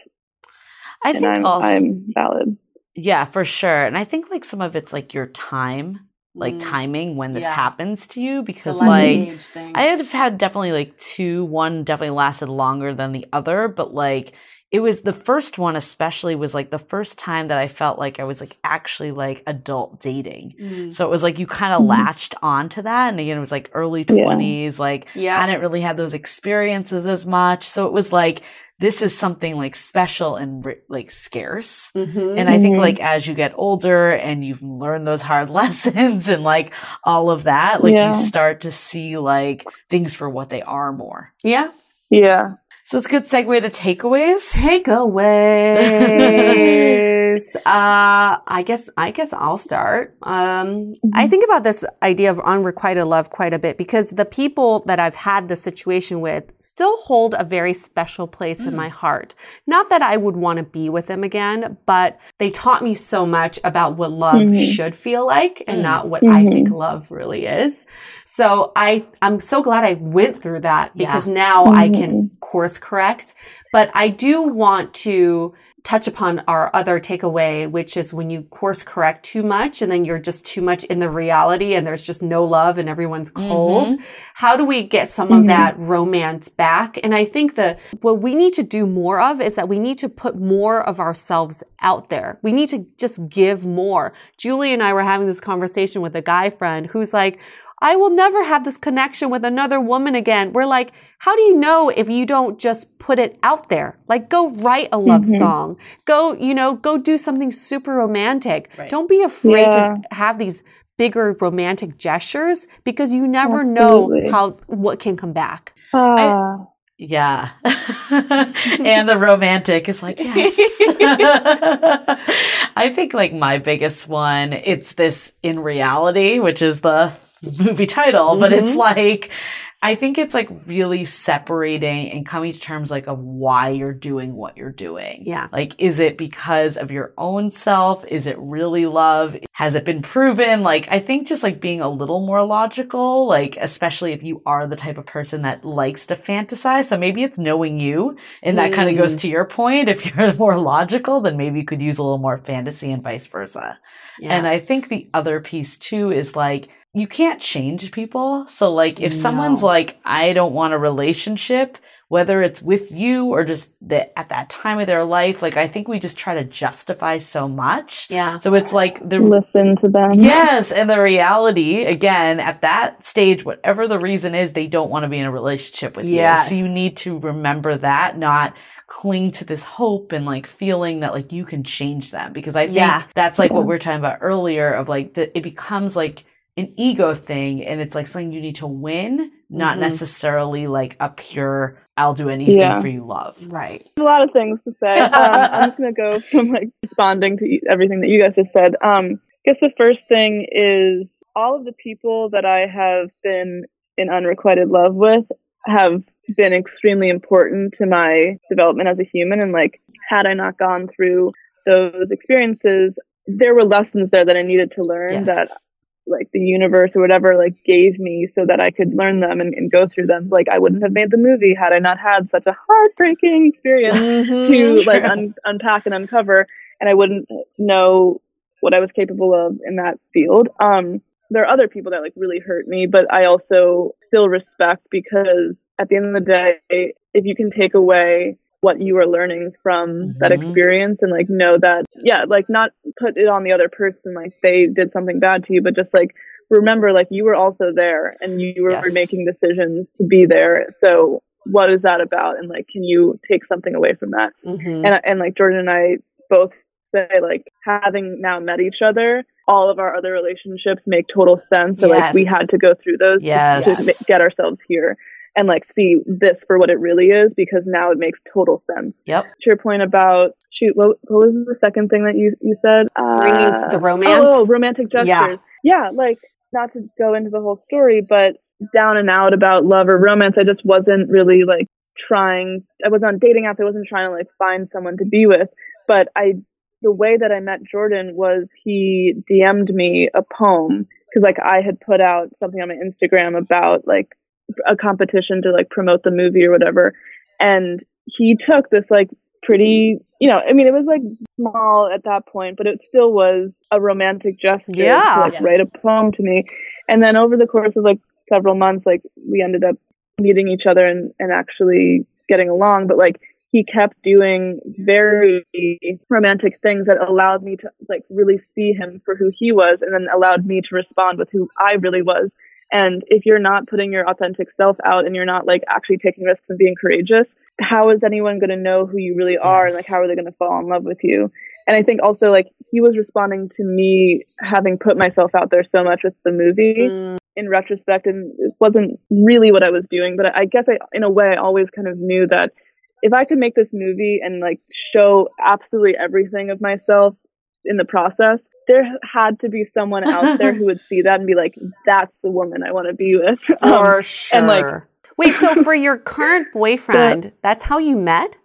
I and think I'm, also I'm valid Yeah, for sure. And I think like some of it's like your time, like Mm. timing when this Yeah. happens to you because like. I have had definitely like two, one definitely lasted longer than the other, but like it was the first one especially was like the first time that I felt like I was like actually like adult dating. Mm. So it was like you kind of Mhm. latched onto that and again it was like early Yeah. 20s like Yeah. I didn't really have those experiences as much. So it was like this is something like special and like scarce. Mhm. And I think Mhm. like as you get older and you've learned those hard [laughs] lessons and like all of that, like Yeah. you start to see like things for what they are more. yeah. Yeah. So it's a good segue to takeaways. Takeaways. [laughs] uh, I guess I guess I'll start. Um, I think about this idea of unrequited love quite a bit because the people that I've had the situation with still hold a very special place in my heart. Not that I would want to be with them again, but they taught me so much about what love Mhm. should feel like and Mm. not what I Mhm. think love really is. So I I'm so glad I went through that Yeah. because now I can course correct. But I do want to touch upon our other takeaway, which is when you course correct too much and then you're just too much in the reality and there's just no love and everyone's cold. How do we get some of Mhm. that romance back? And I think that what we need to do more of is that we need to put more of ourselves out there. We need to just give more. Julie and I were having this conversation with a guy friend who's like, I will never have this connection with another woman again. We're like, how do you know if you don't just put it out there? Like, go write a love Mhm. song. Go, you know, go do something super romantic. Right. Don't be afraid Yeah. to have these bigger romantic gestures because you never Absolutely. know how what can come back. Ah. Yeah. [laughs] and the romantic is like, yes. [laughs] I think like my biggest one, it's this in reality, which is the [laughs] movie title, but it's Mhm. like, I think it's like really separating and coming to terms like of why you're doing what you're doing. Yeah. Like, is it because of your own self? Is it really love? Has it been proven? Like, I think just like being a little more logical, like, especially if you are the type of person that likes to fantasize. So maybe it's knowing you. And that kind of goes Mm. to your point. If you're [laughs] more logical, then maybe you could use a little more fantasy and vice versa. Yeah. And I think the other piece too is like, you can't change people. So like if someone's like, I don't want a relationship, whether it's with you or just the, at that time of their life, like I think we just try to justify so much. yeah. So it's like the Listen to them. Yes, and the reality again at that stage, whatever the reason is, they don't want to be in a relationship with Yes. you. So you need to remember that, not cling to this hope and like feeling that like you can change them because I think Yeah. that's like what Yeah. we were talking about earlier of like the, it becomes like an ego thing and it's like something you need to win, not Mhm. necessarily like a pure I'll do anything Yeah. for you love. Right. a lot of things to say. [laughs] Um, I'm just gonna go from like responding to everything that you guys just said. Um, I guess the first thing is all of the people that I have been in unrequited love with have been extremely important to my development as a human. And like, had I not gone through those experiences, there were lessons there that I needed to learn that Yes. Like the universe or whatever like gave me so that I could learn them and, and go through them. Like I wouldn't have made the movie had I not had such a heartbreaking experience Mhm. to [laughs] like un- unpack and uncover, and I wouldn't know what I was capable of in that field. Um, there are other people that like really hurt me, but I also still respect because at the end of the day, if you can take away what you are learning from that Mhm. experience and like know that yeah like not put it on the other person like they did something bad to you but just like remember like you were also there and you were Yes. making decisions to be there so what is that about and like can you take something away from that Mhm. and and like Jordan and I both say like having now met each other, all of our other relationships make total sense. So like we had to go through those to- to, Yes. get ourselves here and like see this for what it really is because now it makes total sense. Yep. To your point about shoot, what, what was the second thing that you you said? Uh, the romance. Oh, romantic gestures. Yeah. Yeah. like not to go into the whole story, but down and out about love or romance, I just wasn't really like trying. I was on dating apps. I wasn't trying to like find someone to be with. But I, the way that I met Jordan was he DM'd me a poem because like I had put out something on my Instagram about like a competition to like promote the movie or whatever, and he took this like pretty you know i mean it was like small at that point but it still was a romantic gesture Yeah. to like Yeah. write a poem to me and then over the course of like several months like we ended up meeting each other and, and actually getting along but like he kept doing very romantic things that allowed me to like really see him for who he was and then allowed me to respond with who i really was and if you're not putting your authentic self out and you're not like actually taking risks and being courageous, how is anyone going to know who you really are? And like, how are they going to fall in love with you? And I think also like he was responding to me having put myself out there so much with the movie Mm, in retrospect. And it wasn't really what I was doing, but I guess I, in a way, I always kind of knew that if I could make this movie and like show absolutely everything of myself in the process, there had to be someone out there who would see that and be like, "That's the woman I want to be with." For um, sure. And like, wait, so for your current [laughs] boyfriend, the, that's how you met?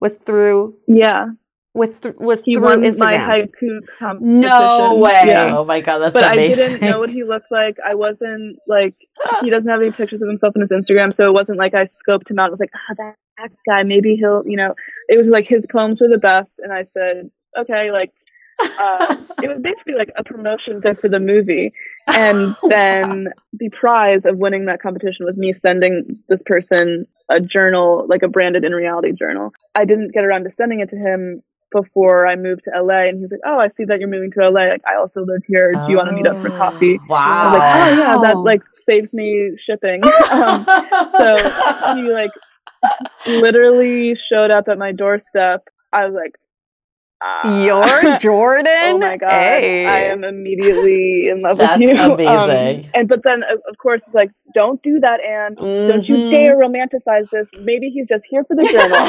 Was through yeah with th- was he through won Instagram. my haiku competition. No way! Yeah. Oh my god, that's but amazing. I didn't know what he looked like. I wasn't like he doesn't have any pictures of himself on his Instagram, so it wasn't like I scoped him out. I was like, ah, that, that guy, maybe he'll, you know. It was like his poems were the best, and I said, okay, like uh, it was basically like a promotion thing for the movie. [laughs] And then the prize of winning that competition was me sending this person a journal, like a branded in reality journal. I didn't get around to sending it to him before I moved to LA, and he was like, "Oh, I see that you're moving to LA. Like, I also live here. Do you want to meet up for coffee?" Wow. I was like, "Oh yeah, that like saves me shipping." [laughs] um, so he like literally showed up at my doorstep. I was like, "You're Jordan." [laughs] oh my god, hey. I am immediately in love That's with you. Um, amazing. and but then of course it's like, "Don't do that, Ann. Don't you Mhm. dare romanticize this. Maybe he's just here for the journal."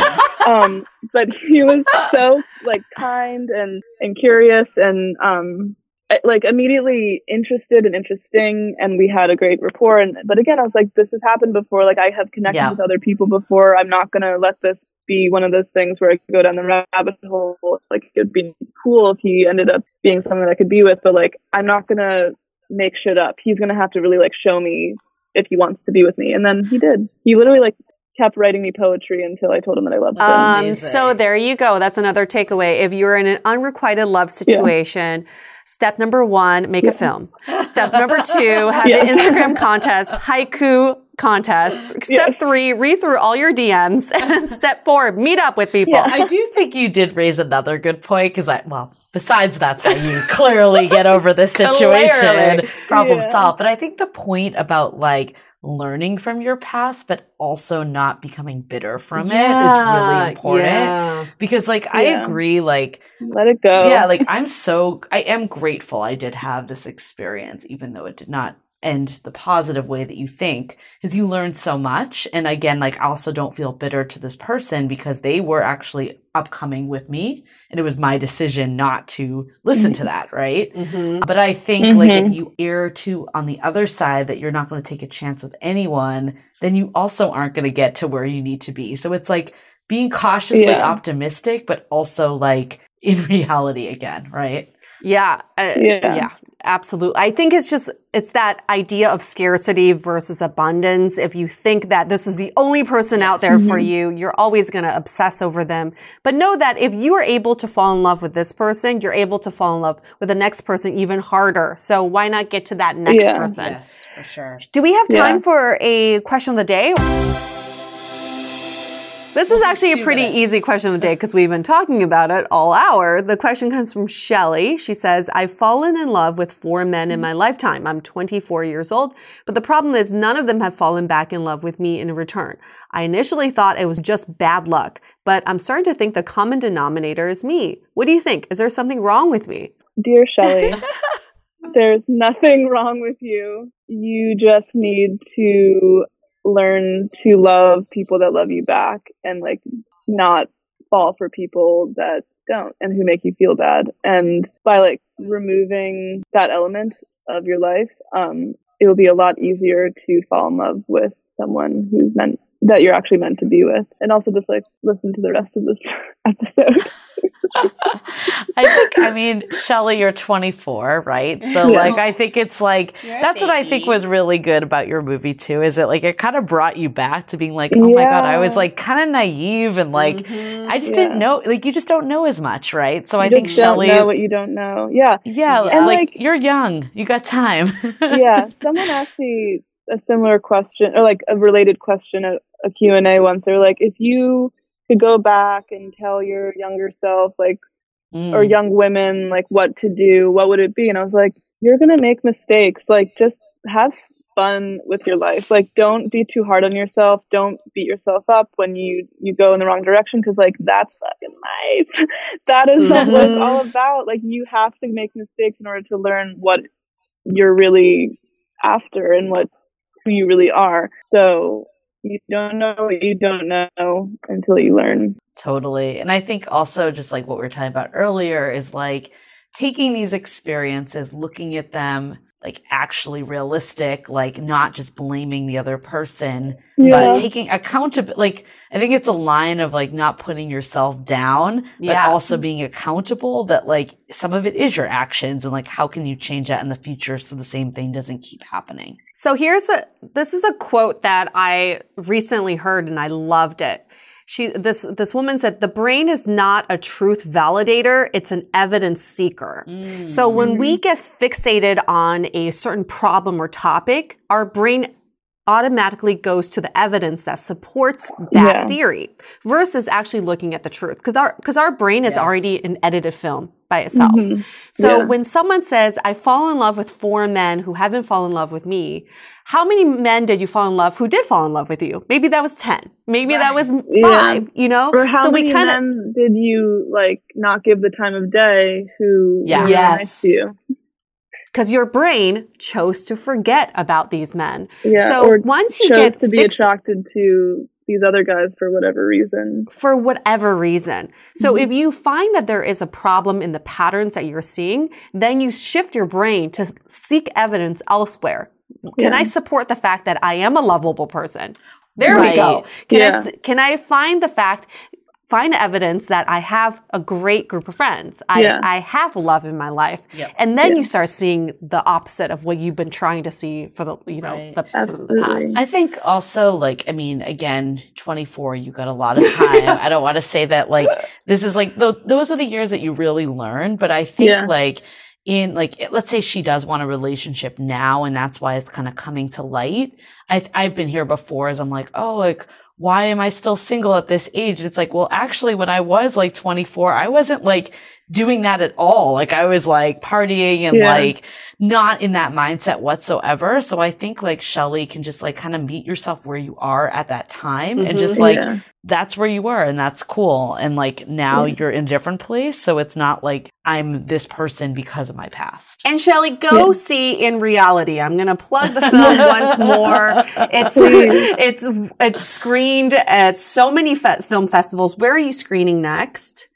[laughs] um, but he was so like kind and and curious and um like immediately interested and interesting and we had a great rapport and but again i was like this has happened before. Like i have connected Yeah. with other people before. I'm not gonna let this be one of those things where i could go down the rabbit hole. Like it'd be cool if he ended up being someone that i could be with but like i'm not gonna make shit up. He's gonna have to really like show me if he wants to be with me. And then he did. He literally like kept writing me poetry until i told him that i loved him. Um, so there you go. That's another takeaway. If you're in an unrequited love situation, step number one, make a film. Step number two, [laughs] have Yeah. the Instagram contest, haiku contest. Step Yes. three, read through all your DMs. [laughs] Step four, meet up with people. Yeah. I do think you did raise another good point because I, well, besides that's how you clearly get over this [laughs] situation, problem Yeah. solved. But I think the point about like learning from your past, but also not becoming bitter from it is really important. Yeah. Because like I Yeah. agree, like let it go yeah, like I'm so I am grateful I did have this experience, even though it did not end the positive way that you think, because you learned so much. And again, like I also don't feel bitter to this person because they were actually upcoming with me, and it was my decision not to listen to that, right? Mhm. But I think like if Mhm. you err to on the other side that you're not going to take a chance with anyone, then you also aren't going to get to where you need to be. So it's like being cautiously Yeah. optimistic, but also like in [laughs] reality again, right? Yeah. uh, Yeah. yeah. Absolutely. I think it's just, it's that idea of scarcity versus abundance. If you think that this is the only person out there for mm-hmm. you, you're always going to obsess over them. But know that if you are able to fall in love with this person, you're able to fall in love with the next person even harder. So why not get to that next Yeah. person? Yes, for sure. Do we have time Yeah. for a question of the day? This is We'll do actually a pretty minutes. easy question of the day because we've been talking about it all hour. The question comes from Shelly. She says, I've fallen in love with four men in mm. my lifetime. I'm 24 years old, but the problem is none of them have fallen back in love with me in return. I initially thought it was just bad luck, but I'm starting to think the common denominator is me. What do you think? Is there something wrong with me? Dear Shelley, [laughs] there's nothing wrong with you. You just need to learn to love people that love you back and like not fall for people that don't and who make you feel bad. And by like removing that element of your life, um, it will be a lot easier to fall in love with someone who's meant that you're actually meant to be with. And also just like listen to the rest of this [laughs] episode. [laughs] I think, I mean, Shelly, you're 24, right? So, Yeah. like, I think it's like, You're that's what I think was really good about your movie, too, is it like, it kind of brought you back to being like, oh my God, I was like kind of naive and like, Mhm. I just Yeah. didn't know, like, you just don't know as much, right? So I think just don't Shelly, know what you don't know. Yeah. yeah, And, like, like- you're young, you got time. yeah [laughs] someone asked me a similar question or like a related question at a q&a once they're like if you could go back and tell your younger self like Mm. or young women like what to do what would it be? And i was like you're gonna make mistakes. Like just have fun with your life. Like don't be too hard on yourself. Don't beat yourself up when you you go in the wrong direction because like that's fucking life. [laughs] That is not what it's all about. Like you have to make mistakes in order to learn what you're really after and what who you really are so you don't know what you don't know until you learn. Totally. And I think also just like what we were talking about earlier is like taking these experiences, looking at them like actually realistic, like not just blaming the other person, Yeah. but taking accountability. Like I think it's a line of like not putting yourself down, but also being accountable that like some of it is your actions and like how can you change that in the future so the same thing doesn't keep happening. So here's a this is a quote that I recently heard and I loved it. She this this woman said the brain is not a truth validator, it's an evidence seeker. So when we mm. get fixated on a certain problem or topic, our brain automatically goes to the evidence that supports that Yeah. theory versus actually looking at the truth because our because our brain is Yes. already an edited film by itself. Mm-hmm. So Yeah. when someone says, I fall in love with four men who haven't fallen in love with me, how many men did you fall in love who did fall in love with you? Maybe that was 10. Maybe that was Yeah. five, you know? Or how so many we kind of, men did you like not give the time of day who Yeah. Yes. nice to you? Because your brain chose to forget about these men. Yeah. so once you chose get to be fix- attracted to these other guys for whatever reason. for whatever reason. So Mm-hmm. if you find that there is a problem in the patterns that you're seeing, then you shift your brain to seek evidence elsewhere. Can Yeah. I support the fact that I am a lovable person? There we go. Can Yeah. s- can I find the fact find evidence that I have a great group of friends. I, Yeah. I have love in my life. Yep. And then Yeah. you start seeing the opposite of what you've been trying to see for the you know Right. the, for the past. I think also like I mean again 24 you got a lot of time. [laughs] I don't want to say that like this is like th- those are the years that you really learn, but I think Yeah. like in like let's say she does want a relationship now and that's why it's kind of coming to light. I I've been here before as I'm like, "Oh, like why am I still single at this age?" It's like, "Well, actually when I was like 24, I wasn't like doing that at all. Like I was like partying and Yeah. like not in that mindset whatsoever. So I think like Shelly can just like kind of meet yourself where you are at that time and Mhm. just like Yeah. that's where you were and that's cool. And like now Yeah. you're in a different place. So it's not like I'm this person because of my past. And Shelly, go Yeah. see in reality. I'm gonna plug the [laughs] film once more. It's it's it's screened at so many fe- film festivals. Where are you screening next?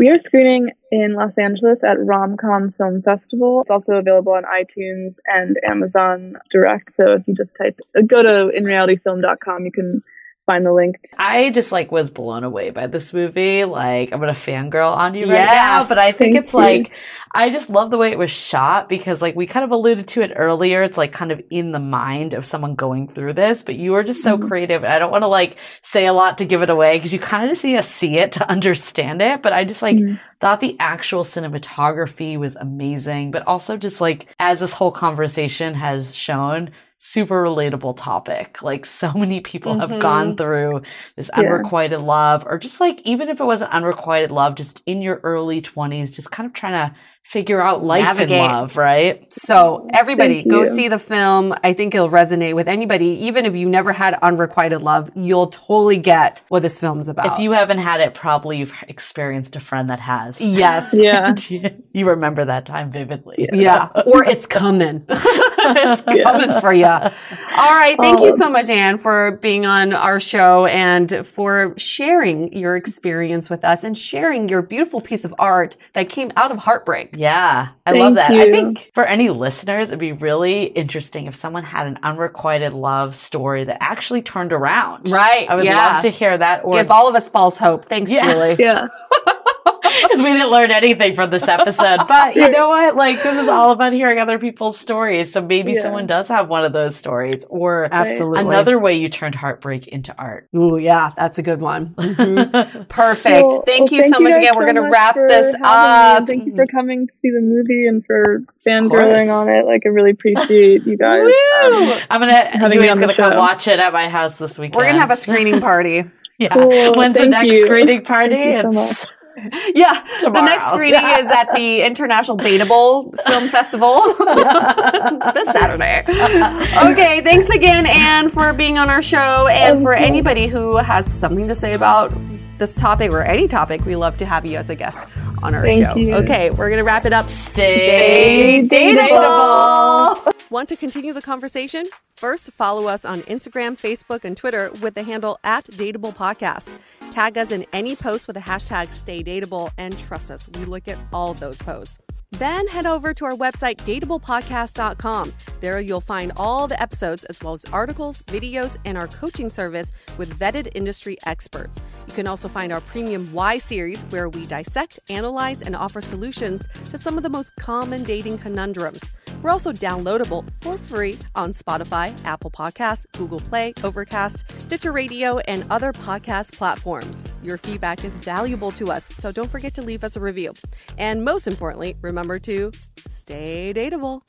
We are screening in Los Angeles at Romcom Film Festival. It's also available on iTunes and Amazon Direct. So if you just type, go to inrealityfilm.com, you can find the link. I just like was blown away by this movie. Like I'm gonna fangirl on you right now, but I think it's you. like I just love the way it was shot because like we kind of alluded to it earlier. It's like kind of in the mind of someone going through this, but you are just so Mhm. creative. And I don't want to like say a lot to give it away because you kind of just need to see it to [laughs] understand it. But I just like Mhm. thought the actual cinematography was amazing, but also just like as this whole conversation has shown, super relatable topic. Like so [laughs] many people Mhm. have gone through this Yeah. unrequited love, or just like even if it wasn't unrequited love, just in your early 20s, just kind of trying to figure out life Navigate. and love, right? So everybody, Thank go you. see the film. I think it'll resonate with anybody, even if you never had unrequited love. You'll totally get what this film's about. If you haven't had it, probably you've experienced a friend that has. yes, Yeah. [laughs] you remember that time vividly. Yeah, or it's coming. [laughs] it's coming for you. All right. Thank you Oh. so much, Ann, for being on our show and for sharing your experience with us and sharing your beautiful piece of art that came out of heartbreak. Yeah, I Thank love that. I think for any listeners, it'd be really interesting if someone had an unrequited love story that actually turned around. Right. I would yeah. love to hear that. Or Give all of us false hope. Thanks, Yeah. Julie. Yeah. [laughs] because we didn't learn anything from this episode. But you know what? Like this is all about hearing other people's stories. So maybe Yeah. someone does have one of those stories, or Absolutely. another way you turned heartbreak into art. Oh yeah, that's a good one. Mhm. [laughs] Perfect. Well- thank well, you so much guys again. We're going to wrap this up. Thank you for coming to see the movie and for course. fangirling on it. Like, I really appreciate you guys. Um, I'm gonna. Having me Huey's on the gonna come watch it at my house this weekend. We're going to have a screening party. [laughs] Yeah. Cool. When's the next you. screening [laughs] party? Thank so it's Yeah, [laughs] the next screening is at the [laughs] International Dateable Film Festival [laughs] this Saturday. Okay, thanks again, Ann, for being on our show. And for anybody who has something to say about this topic or any topic, we love to have you as a guest on our Thank show. you. Okay, we're going to wrap it up. Stay dateable. Want to continue the conversation? First, follow us on Instagram, Facebook, and Twitter with the handle at Dateable Podcast. Tag us in any post with the hashtag Stay Dateable, and trust us, we look at all of those posts. Then head over to our website, dateablepodcast.com. There you'll find all the episodes, as well as articles, videos, and our coaching service with vetted industry experts. You can also find our premium Why series, where we dissect, analyze, and offer solutions to some of the most common dating conundrums. We're also downloadable for free on Spotify, Apple Podcasts, Google Play, Overcast, Stitcher Radio, and other podcast platforms. Your feedback is valuable to us, so don't forget to leave us a review. And most importantly, remember to stay dateable.